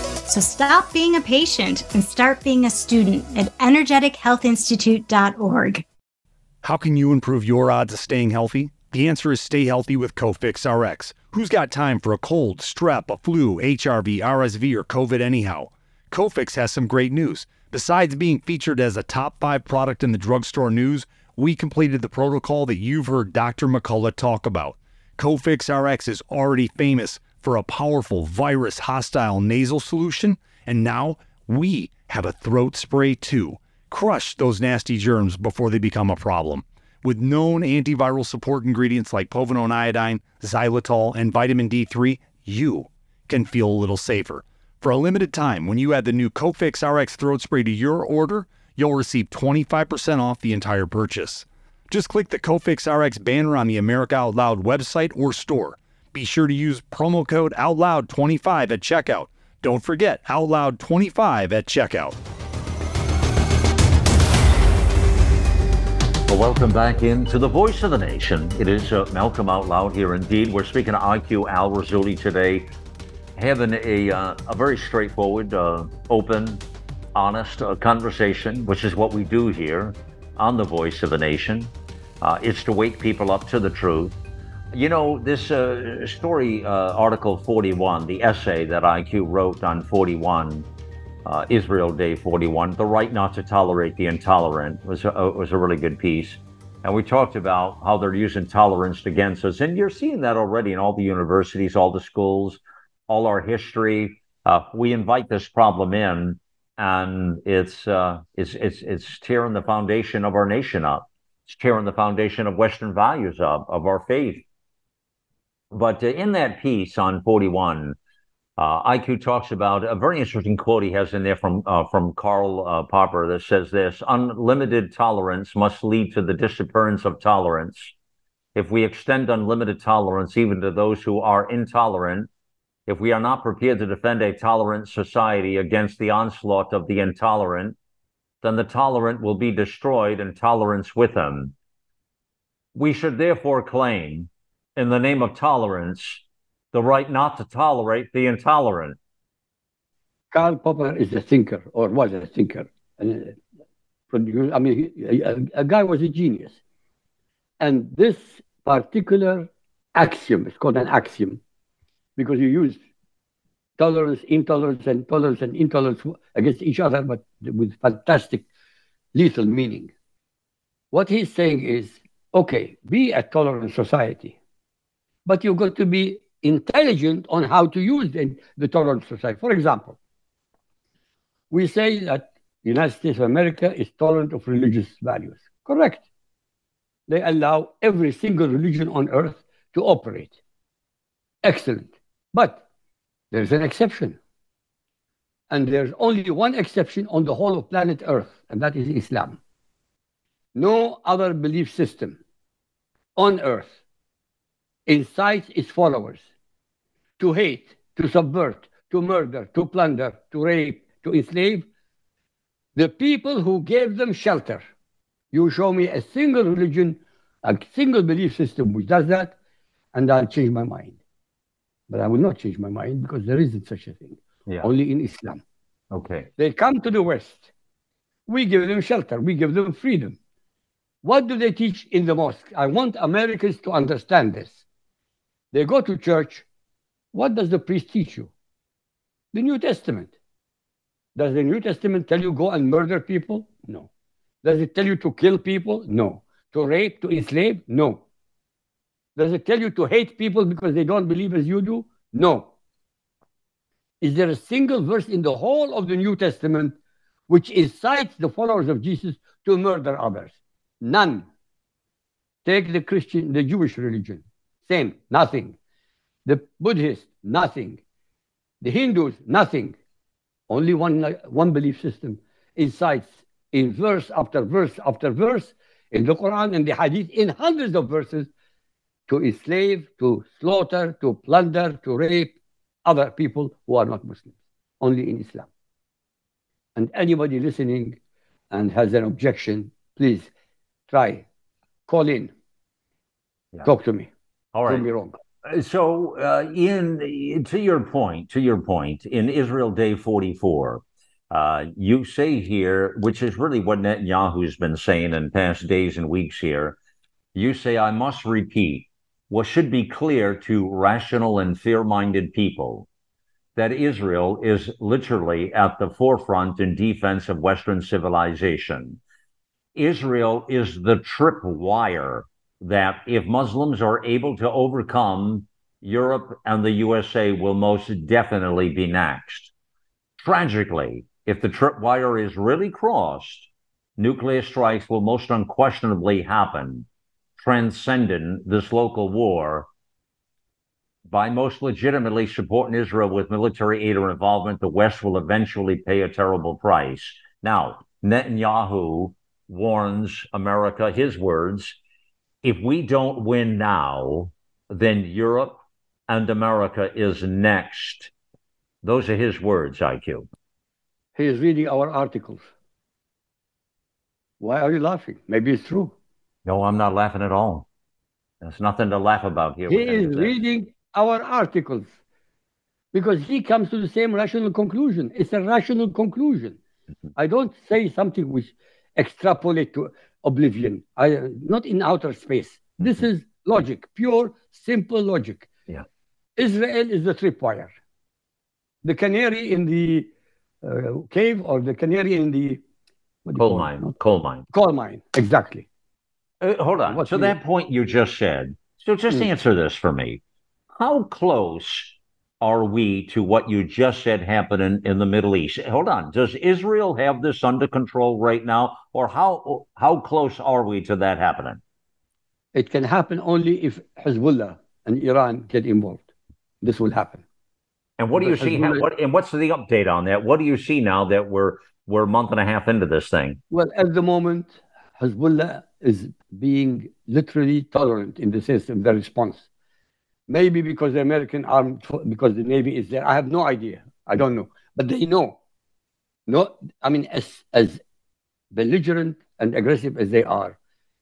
So stop being a patient and start being a student at energetichealthinstitute.org. How can you improve your odds of staying healthy? The answer is stay healthy with Cofix RX. Who's got time for a cold, strep, a flu, HRV, RSV, or COVID anyhow? Cofix has some great news. Besides being featured as a top five product in the drugstore news, we completed the protocol that you've heard Dr. McCullough talk about. Cofix RX is already famous for a powerful virus hostile nasal solution, and now we have a throat spray too. Crush those nasty germs before they become a problem. With known antiviral support ingredients like povidone iodine, xylitol, and vitamin D3, you can feel a little safer. For a limited time, when you add the new Cofix RX throat spray to your order, you'll receive 25% off the entire purchase. Just click the Cofix RX banner on the America Out Loud website or store. Be sure to use promo code OUTLOUD25 at checkout. Don't forget OUTLOUD25 at checkout. Well, welcome back into the voice of the nation. It is uh, Malcolm Out Loud here indeed. We're speaking to IQ Al Rassooli today, having a, uh, a very straightforward, uh, open, honest uh, conversation, which is what we do here on the voice of the nation. Uh, it's to wake people up to the truth. You know, this uh, story, Article 41, the essay that IQ wrote on 41, uh, Israel Day 41, The Right Not to Tolerate the Intolerant, was a, was a really good piece. And we talked about how they're using tolerance against us. And you're seeing that already in all the universities, all the schools, all our history. Uh, we invite this problem in, and it's, uh, it's, it's, it's tearing the foundation of our nation up. It's tearing the foundation of Western values up, of our faith. But uh, in that piece on 41, uh, IQ talks about a very interesting quote he has in there from uh, from Karl uh, Popper that says this: "Unlimited tolerance must lead to the disappearance of tolerance. If we extend unlimited tolerance even to those who are intolerant, if we are not prepared to defend a tolerant society against the onslaught of the intolerant, then the tolerant will be destroyed and tolerance with them. We should therefore claim, in the name of tolerance." the right not to tolerate the intolerant. Karl Popper is a thinker, or was a thinker. I mean, a, a guy was a genius. And this particular axiom, it's called an axiom, because you use tolerance, intolerance, and tolerance and intolerance against each other, but with fantastic lethal meaning. What he's saying is okay, be a tolerant society, but you've got to be intelligent on how to use the, the tolerant society. For example, we say that the United States of America is tolerant of religious values. Correct. They allow every single religion on earth to operate. Excellent. But there's an exception. And there's only one exception on the whole of planet Earth, and that is Islam. No other belief system on earth incites its followers to hate, to subvert, to murder, to plunder, to rape, to enslave the people who gave them shelter. You show me a single religion, a single belief system which does that, and I'll change my mind. But I will not change my mind because there isn't such a thing. Yeah. Only in Islam. Okay. They come to the West. We give them shelter. We give them freedom. What do they teach in the mosque? I want Americans to understand this. They go to church, what does the priest teach you? The New Testament. Does the New Testament tell you go and murder people? No. Does it tell you to kill people? No. To rape, to enslave? No. Does it tell you to hate people because they don't believe as you do? No. Is there a single verse in the whole of the New Testament which incites the followers of Jesus to murder others? None. Take the Christian, the Jewish religion. Same, nothing. The Buddhists, nothing. The Hindus, nothing. Only one, one belief system incites in verse after verse after verse in the Quran and the Hadith, in hundreds of verses, to enslave, to slaughter, to plunder, to rape other people who are not Muslims, only in Islam. And anybody listening and has an objection, please try, call in, yeah. talk to me. All right. Prove me wrong. So, uh, in to your point, to your point, in Israel Day 44, uh, you say here, which is really what Netanyahu's been saying in past days and weeks here. You say, I must repeat what should be clear to rational and fair minded people that Israel is literally at the forefront in defense of Western civilization. Israel is the tripwire that if Muslims are able to overcome, Europe and the USA will most definitely be next. Tragically, if the tripwire is really crossed, nuclear strikes will most unquestionably happen, transcending this local war. By most legitimately supporting Israel with military aid or involvement, the West will eventually pay a terrible price. Now, Netanyahu warns America, his words, if we don't win now, then Europe and America is next. Those are his words, IQ. He is reading our articles. Why are you laughing? Maybe it's true. No, I'm not laughing at all. There's nothing to laugh about here. He is reading our articles because he comes to the same rational conclusion. It's a rational conclusion. Mm-hmm. I don't say something which extrapolate to oblivion. I not in outer space. This mm-hmm. is logic, pure, simple logic. Yeah. Israel is the tripwire. The canary in the uh, cave or the canary in the coal mine. Coal mine. Coal mine. Exactly. Uh, hold on. So that point you just said. So just mm. answer this for me. How close are we to what you just said happening in the Middle East? Hold on. Does Israel have this under control right now, or how how close are we to that happening? It can happen only if Hezbollah and Iran get involved. This will happen. And what do you see? Hezbollah, what, and what's the update on that? What do you see now that we're we're a month and a half into this thing? Well, at the moment, Hezbollah is being literally tolerant in the sense of their response. Maybe because the American armed, because the Navy is there. I have no idea. I don't know. But they know. No, I mean, as, as belligerent and aggressive as they are,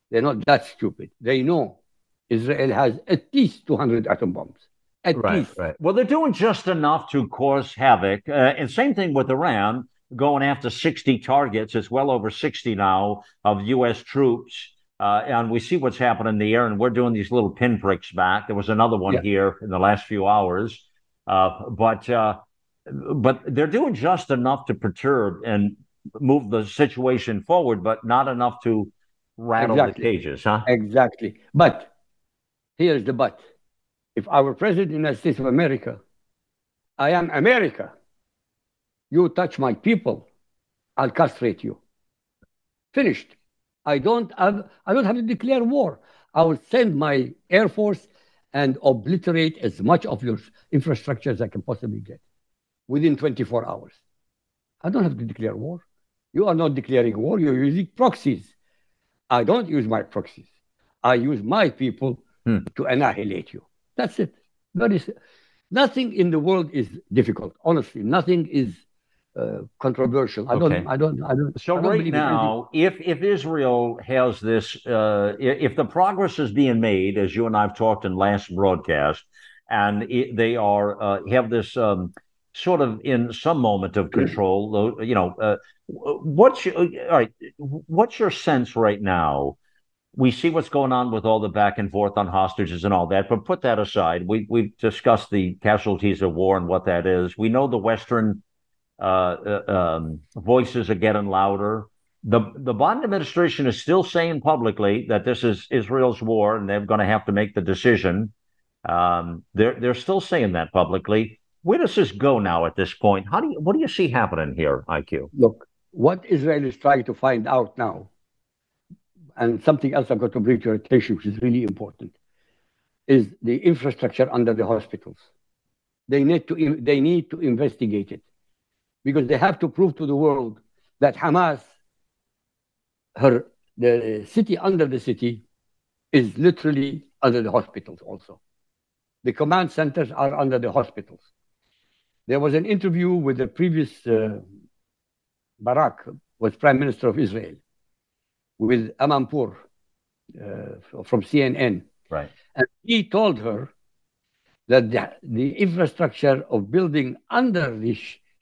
they're not that stupid. They know Israel has at least 200 atom bombs. At right, least. Right. Well, they're doing just enough to cause havoc. Uh, and same thing with Iran going after 60 targets. It's well over 60 now of U.S. troops. Uh, and we see what's happening in the air, and we're doing these little pinpricks back. There was another one yeah. here in the last few hours, uh, but uh, but they're doing just enough to perturb and move the situation forward, but not enough to rattle exactly. the cages, huh? Exactly. But here's the but: if I were president of the United States of America, I am America. You touch my people, I'll castrate you. Finished. I don't have I don't have to declare war. I will send my air force and obliterate as much of your infrastructure as I can possibly get within 24 hours. I don't have to declare war. You are not declaring war, you're using proxies. I don't use my proxies. I use my people hmm. to annihilate you. That's it. Very, nothing in the world is difficult. Honestly, nothing is uh, controversial. I okay. don't. I don't. I don't. So I don't right now, if if Israel has this, uh, if the progress is being made, as you and I've talked in last broadcast, and it, they are uh, have this um, sort of in some moment of control, you know, uh, what's your, all right? What's your sense right now? We see what's going on with all the back and forth on hostages and all that, but put that aside. We we've discussed the casualties of war and what that is. We know the Western uh, uh, um, voices are getting louder. The the Biden administration is still saying publicly that this is Israel's war and they're going to have to make the decision. Um, they're they're still saying that publicly. Where does this go now at this point? How do you what do you see happening here, IQ? Look, what Israel is trying to find out now, and something else I've got to bring to your attention, which is really important, is the infrastructure under the hospitals. They need to they need to investigate it because they have to prove to the world that Hamas, her the city under the city, is literally under the hospitals also. The command centers are under the hospitals. There was an interview with the previous uh, Barak, was Prime Minister of Israel, with Amanpour uh, from CNN. Right. And he told her that the, the infrastructure of building under the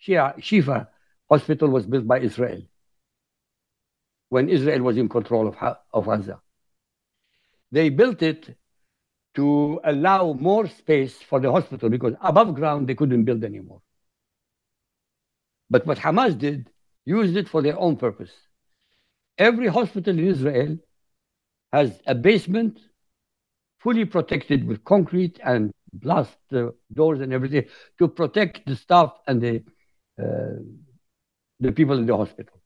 Shia, Shifa hospital was built by Israel when Israel was in control of, of Gaza. They built it to allow more space for the hospital because above ground they couldn't build anymore. But what Hamas did, used it for their own purpose. Every hospital in Israel has a basement fully protected with concrete and blast uh, doors and everything to protect the staff and the the people in the hospital.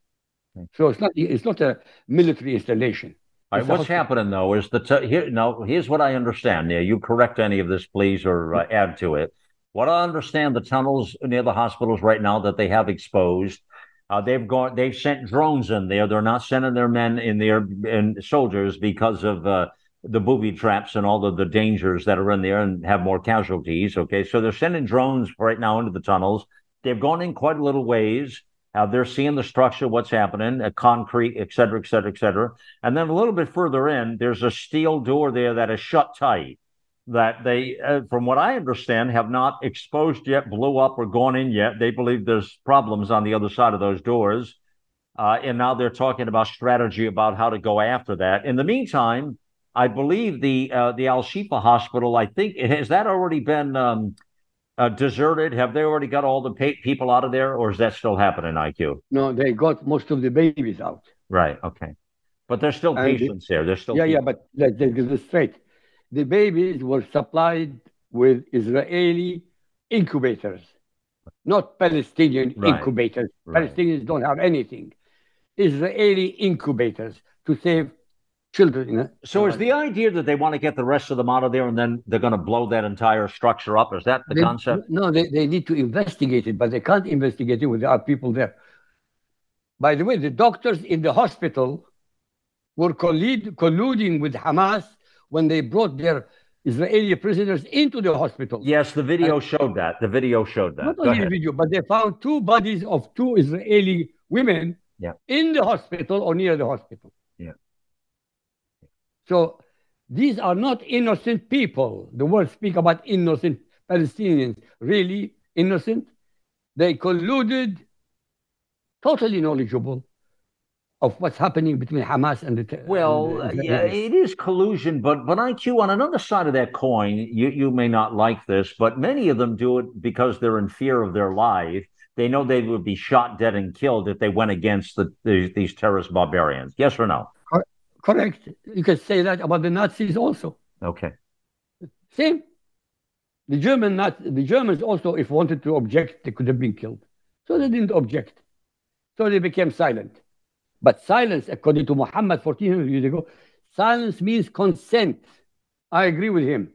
So it's not it's not a military installation. All right, what's happening though is the t- here now here's what I understand. Yeah, you correct any of this, please, or uh, add to it. What I understand, the tunnels near the hospitals right now that they have exposed Uh, they've gone. They've sent drones in there. They're not sending their men in there and soldiers because of uh, the booby traps and all of the dangers that are in there and have more casualties. Okay, so they're sending drones right now into the tunnels. They've gone in quite a little ways. Uh, they're seeing the structure, what's happening, uh, concrete, et cetera, et cetera, et cetera. And then a little bit further in, there's a steel door there that is shut tight that they, uh, from what I understand, have not exposed yet, blew up, or gone in yet. They believe there's problems on the other side of those doors. Uh, and now they're talking about strategy about how to go after that. In the meantime, I believe the uh, the Al Shifa Hospital. I think has that already been um, uh, deserted. Have they already got all the pa- people out of there, or is that still happening? IQ? No, they got most of the babies out. Right. Okay. But there's still And patients there. There's still yeah, yeah, but let's let's get this straight. The babies were supplied with Israeli incubators, not Palestinian Right. incubators. Right. Palestinians don't have anything. Israeli incubators to save children. you know. So is the idea that they want to get the rest of them out of there and then they're going to blow that entire structure up? Is that the They- concept? No, they, they need to investigate it, but they can't investigate it when there are people there. By the way, the doctors in the hospital were collud- colluding with Hamas when they brought their Israeli prisoners into the hospital. Yes, the video showed that. The video showed that. Not Go only the video, but they found two bodies of two Israeli women Yeah. in the hospital or near the hospital. So these are not innocent people. The world speak about innocent Palestinians. Really innocent? They colluded, totally knowledgeable of what's happening between Hamas and the. Well, and the yeah, it is collusion, but but IQ on another side of that coin, you you may not like this, but many of them do it because they're in fear of their life. They know they would be shot dead and killed if they went against the, these these terrorist barbarians. Yes or no? Correct. You can say that about the Nazis also. Okay. Same. The German not the Germans also, if wanted to object, they could have been killed. So they didn't object. So they became silent. But silence, according to Muhammad 1400 years ago, silence means consent. I agree with him.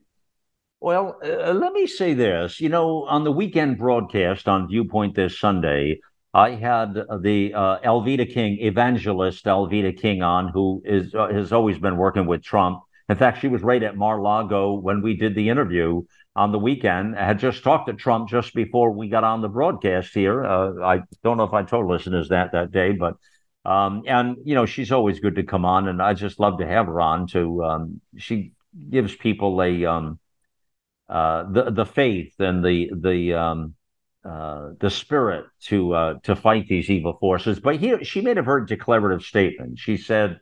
Well, uh, let me say this. You know, on the weekend broadcast on Viewpoint this Sunday, I had the uh, Alveda King, evangelist Alveda King, on, who is uh, has always been working with Trump. In fact, she was right at Mar-Lago when we did the interview on the weekend. I had just talked to Trump just before we got on the broadcast here. Uh, I don't know if I told listeners that that day, but um, and you know, she's always good to come on, and I just love to have her on. To um, she gives people a um, uh, the the faith and the the um, uh, the spirit to uh, to fight these evil forces. But she made a very declarative statement. She said,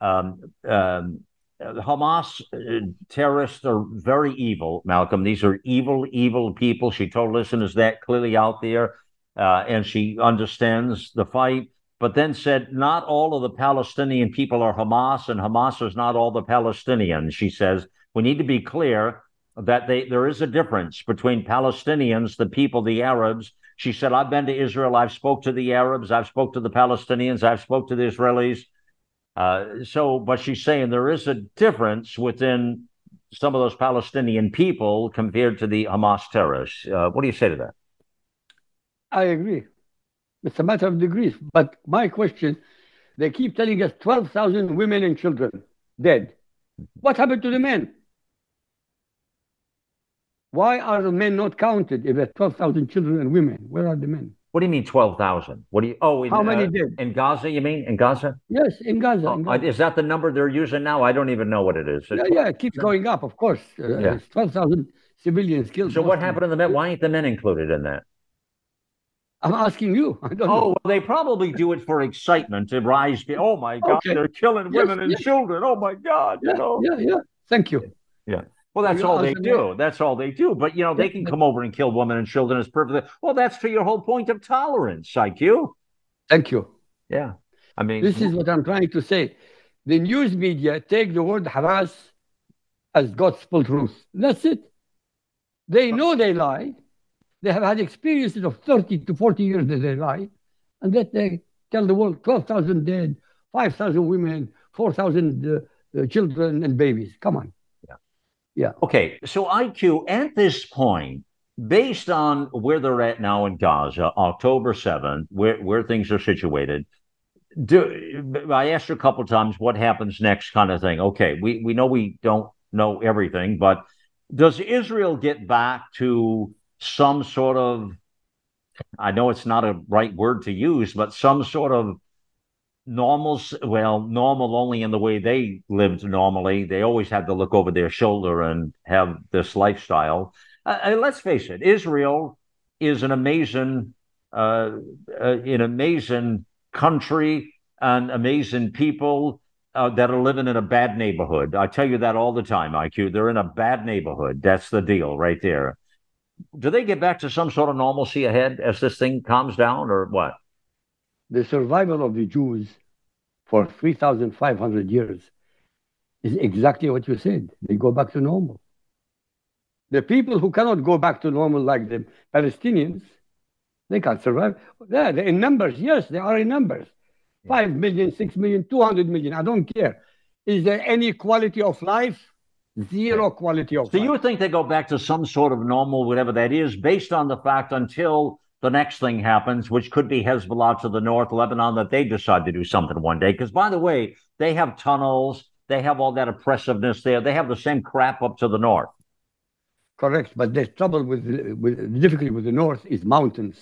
um, um, "Hamas uh, terrorists are very evil." Malcolm, these are evil, evil people. She told listeners that clearly out there, uh, and she understands the fight. But then said, "Not all of the Palestinian people are Hamas, and Hamas is not all the Palestinians." She says, "We need to be clear." That they there is a difference between Palestinians, the people, the Arabs. She said, "I've been to Israel. I've spoke to the Arabs. I've spoke to the Palestinians. I've spoke to the Israelis." Uh, so, but she's saying there is a difference within some of those Palestinian people compared to the Hamas terrorists. Uh, what do you say to that? I agree. It's a matter of degrees. But my question, they keep telling us 12,000 women and children dead. What happened to the men? Why are the men not counted if there's 12,000 children and women? Where are the men? What do you mean twelve thousand? What do you? Oh, in, How many uh, did? in Gaza? You mean in Gaza? Yes, in Gaza. in Uh, Gaza. is that the number they're using now? I don't even know what it is. yeah, yeah, it keeps going up, of course. Uh, Yeah. 12,000 civilians killed. So what happened to the men? Why ain't the men included in that? I'm asking you. I don't Oh, know. well, they probably do it for excitement to rise. Oh my God, Okay. they're killing Yes, women and yes. children. Oh my God, you know. yeah, yeah. Thank you. Yeah. Well, that's all they do. That's all they do. But you know, they can come over and kill women and children. It's perfectly well. That's to your whole point of tolerance, IQ. Thank you. Yeah. I mean, This is what I'm trying to say. The news media take the word Hamas as gospel truth. That's it. They know they lie. They have had experiences of 30 to 40 years that they lie. And that they tell the world 12,000 dead, 5,000 women, 4,000 uh, uh, children and babies. Come on. Yeah. Okay, so IQ at this point, based on where they're at now in Gaza, October 7th, where, where things are situated, do, I asked you a couple times what happens next kind of thing. Okay, we, we know we don't know everything, but does Israel get back to some sort of, I know it's not a right word to use, but some sort of normal, well, normal only in the way they lived normally. They always had to look over their shoulder and have this lifestyle. Uh, let's face it, Israel is an amazing, uh, uh, an amazing country and amazing people uh, that are living in a bad neighborhood. I tell you that all the time, IQ. They're in a bad neighborhood. That's the deal right there. Do they get back to some sort of normalcy ahead as this thing calms down, or what? The survival of the Jews for 3,500 years is exactly what you said. They go back to normal. The people who cannot go back to normal, like the Palestinians, they can't survive. Yeah, they're in numbers. Yes, they are in numbers. Five million, six million, two hundred million. I don't care. Is there any quality of life? Zero quality of so life. you think they go back to some sort of normal, whatever that is, based on the fact until the next thing happens, which could be Hezbollah to the north, Lebanon, that they decide to do something one day. Because by the way, they have tunnels, they have all that oppressiveness there. They have the same crap up to the north. Correct, but the trouble with, with the difficulty with the north is mountains.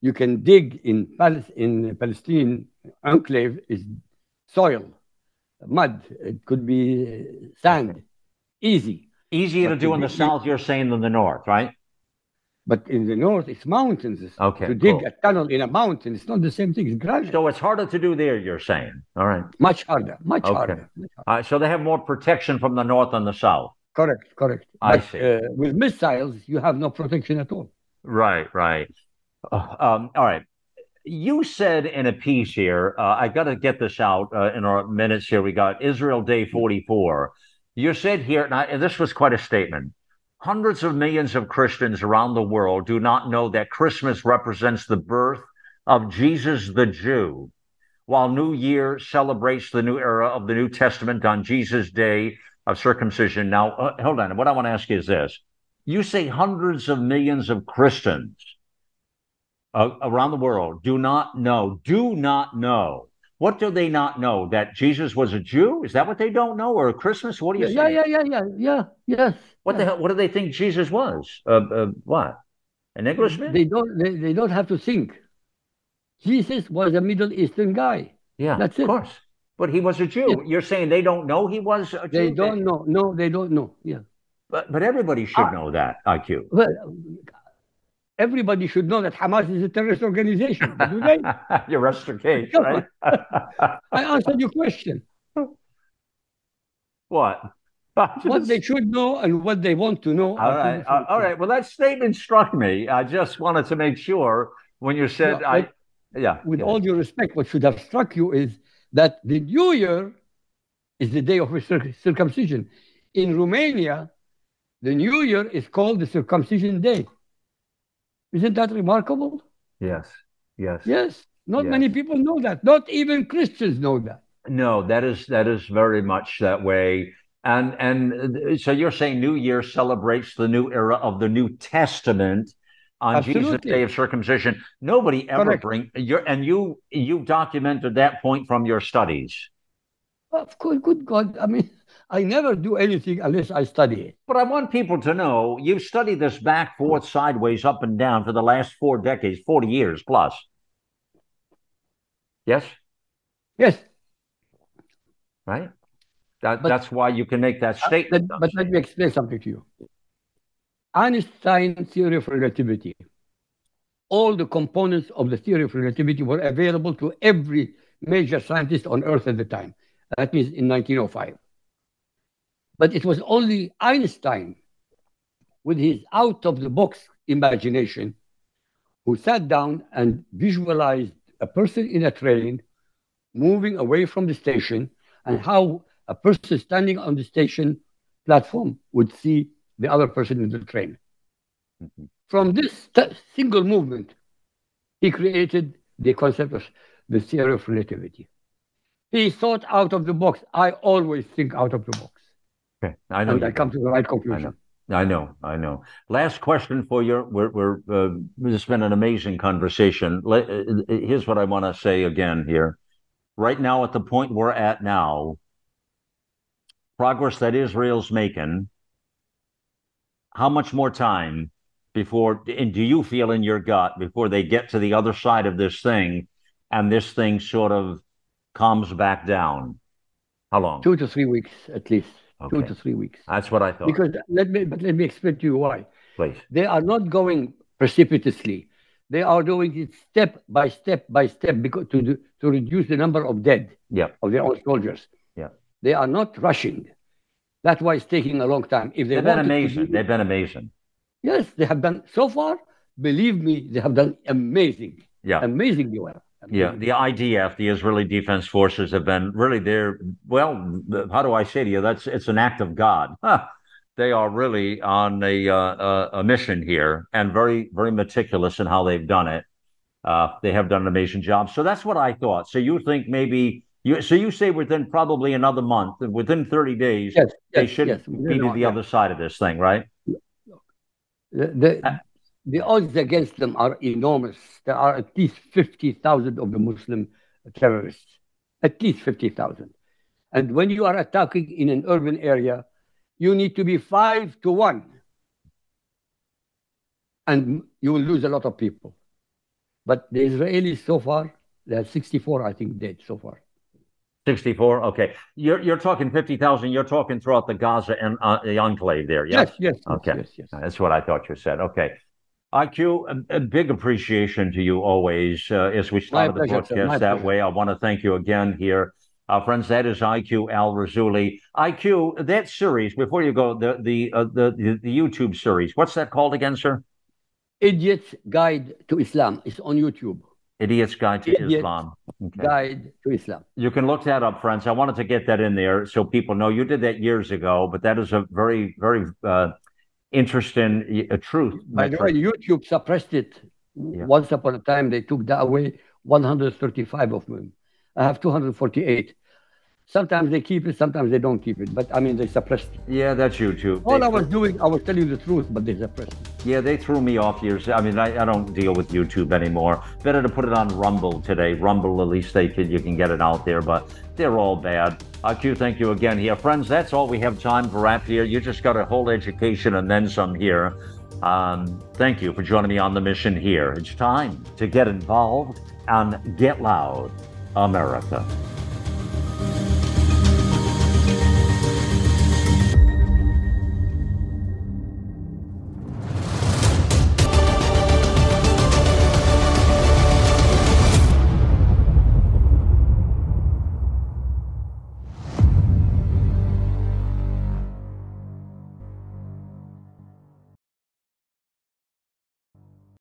You can dig in in Palestine enclave is soil, mud. It could be sand, easy. Easier But to do in the south, you're saying, than the north, right? But in the north, it's mountains. Okay, To dig cool. a tunnel in a mountain, it's not the same thing. It's granite. So it's harder to do there, you're saying. All right. Much harder. Much Okay. harder. Uh, so they have more protection from the north than the south. Correct. Correct. I But, see. Uh, with missiles, you have no protection at all. Right, right. Uh, um, all right. You said in a piece here, uh, I got to get this out uh, in our minutes here. We got Israel Day 44. You said here, and, I, and this was quite a statement. Hundreds of millions of Christians around the world do not know that Christmas represents the birth of Jesus the Jew, while New Year celebrates the new era of the New Testament on Jesus' day of circumcision. Now, uh, hold on. What I want to ask you is this you say hundreds of millions of Christians uh, around the world do not know, do not know. What do they not know? That Jesus was a Jew? Is that what they don't know? Or Christmas? What do you Yeah, say? yeah, yeah, yeah, yeah, yeah, yes. What the hell? What do they think Jesus was? Uh, uh, what? An Englishman? They don't. They, they don't have to think. Jesus was a Middle Eastern guy. yeah, that's of it. course. But he was a Jew. You're saying they don't know he was a Jew? They don't know. No, they don't know. Yeah. But, but everybody should Ah. know that, IQ. Well, everybody should know that Hamas is a terrorist organization. Do they? you rest your case, right? I answered your question. what? What they should know and what they want to know. All right. Uh, all right. Well, that statement struck me. I just wanted to make sure when you said, No, I, yeah. with yeah. all due respect, what should have struck you is that the New Year is the day of cir- circumcision. In Romania, the New Year is called the circumcision day. Isn't that remarkable? Yes. Yes. Yes. Not Yes. many people know that. Not even Christians know that. No, that is that is very much that way. And and uh, so you're saying New Year celebrates the new era of the New Testament on Jesus' day of circumcision. Nobody ever Correct. bring your and you you documented that point from your studies. Of course, good God. I mean, I never do anything unless I study it. But I want people to know you've studied this back, forth, sideways, up and down for the last four decades, 40 years plus. Yes? Yes. Right? That, But- that's why you can make that Uh, statement. let- but let me explain something to you. Einstein's theory of relativity, all the components of the theory of relativity were available to every major scientist on Earth at the time. That means in 1905. But it was only Einstein, with his out of the box imagination, who sat down and visualized a person in a train moving away from the station and how a person standing on the station platform would see the other person in the train. Mm-hmm. From this single movement, he created the concept of the theory of relativity. He thought out of the box. I always think out of the box. Okay. I know and I come to the right I know. conclusion. I know, I know. Last question for you. We're, we're uh, this has been an amazing conversation. Let, uh, here's what I want to say again here. Right now, at the point we're at now, progress that Israel's making, how much more time before, and do you feel in your gut before they get to the other side of this thing and this thing sort of calms back down? How long? Two to three weeks at least. Okay. Two to three weeks. That's what I thought. Because let me, but let me explain to you why. Please. They are not going precipitously. They are doing it step by step by step because to do, to reduce the number of dead Yeah. of their own soldiers. Yeah. They are not rushing. That's why it's taking a long time. If they They've been amazing. do- They've been amazing. yes, they have done so far. Believe me, they have done amazing, Yeah. amazingly well. Yeah, the IDF, the Israeli Defense Forces, have been really there. Well, how do I say to you? That's it's an act of God. Huh. They are really on a, uh, a a mission here, and very very meticulous in how they've done it. Uh, they have done an amazing job. So that's what I thought. So you think maybe you? So you say within probably another month, within thirty days, Yes, they should yes, be to the other side of this thing, right? The, the, the odds against them are enormous. There are at least 50,000 of the Muslim terrorists, at least 50,000. And when you are attacking in an urban area, you need to be five to one. And you will lose a lot of people. But the Israelis so far, there are 64, I think, dead so far. 64. Okay, you're you're talking 50,000. You're talking throughout the Gaza and uh, the enclave there. Yes, yes, yes, Okay, yes, yes. that's what I thought you said. Okay. IQ, a, a big appreciation to you always. Uh, as we started the pleasure, broadcast that pleasure. way, I want to thank you again here. Uh, friends, that is IQ Al Rassooli. IQ, that series, before you go, the the, uh, the the the YouTube series, what's that called again, sir? Idiot's Guide to Islam. It's on YouTube. Idiot's Guide to Idiot's Islam. Okay. Guide to Islam. You can look that up, friends. I wanted to get that in there so people know you did that years ago, but that is a very, very uh, interesting uh, truth. By the way, YouTube suppressed it. Once upon a time, they took that away 135 of them. I have 248. Sometimes they keep it, sometimes they don't keep it. But I mean, they suppressed it. Yeah, that's YouTube. All They- I was doing, I was telling the truth, but they suppressed it. Yeah, they threw me off years. I mean, I, I don't deal with YouTube anymore. Better to put it on Rumble today. Rumble, at least they can you can get it out there, but they're all bad. IQ, thank you again here, friends. That's all we have time for wrap here. You just got a whole education and then some here. Um, thank you for joining me on the mission here. It's time to get involved and get loud, America.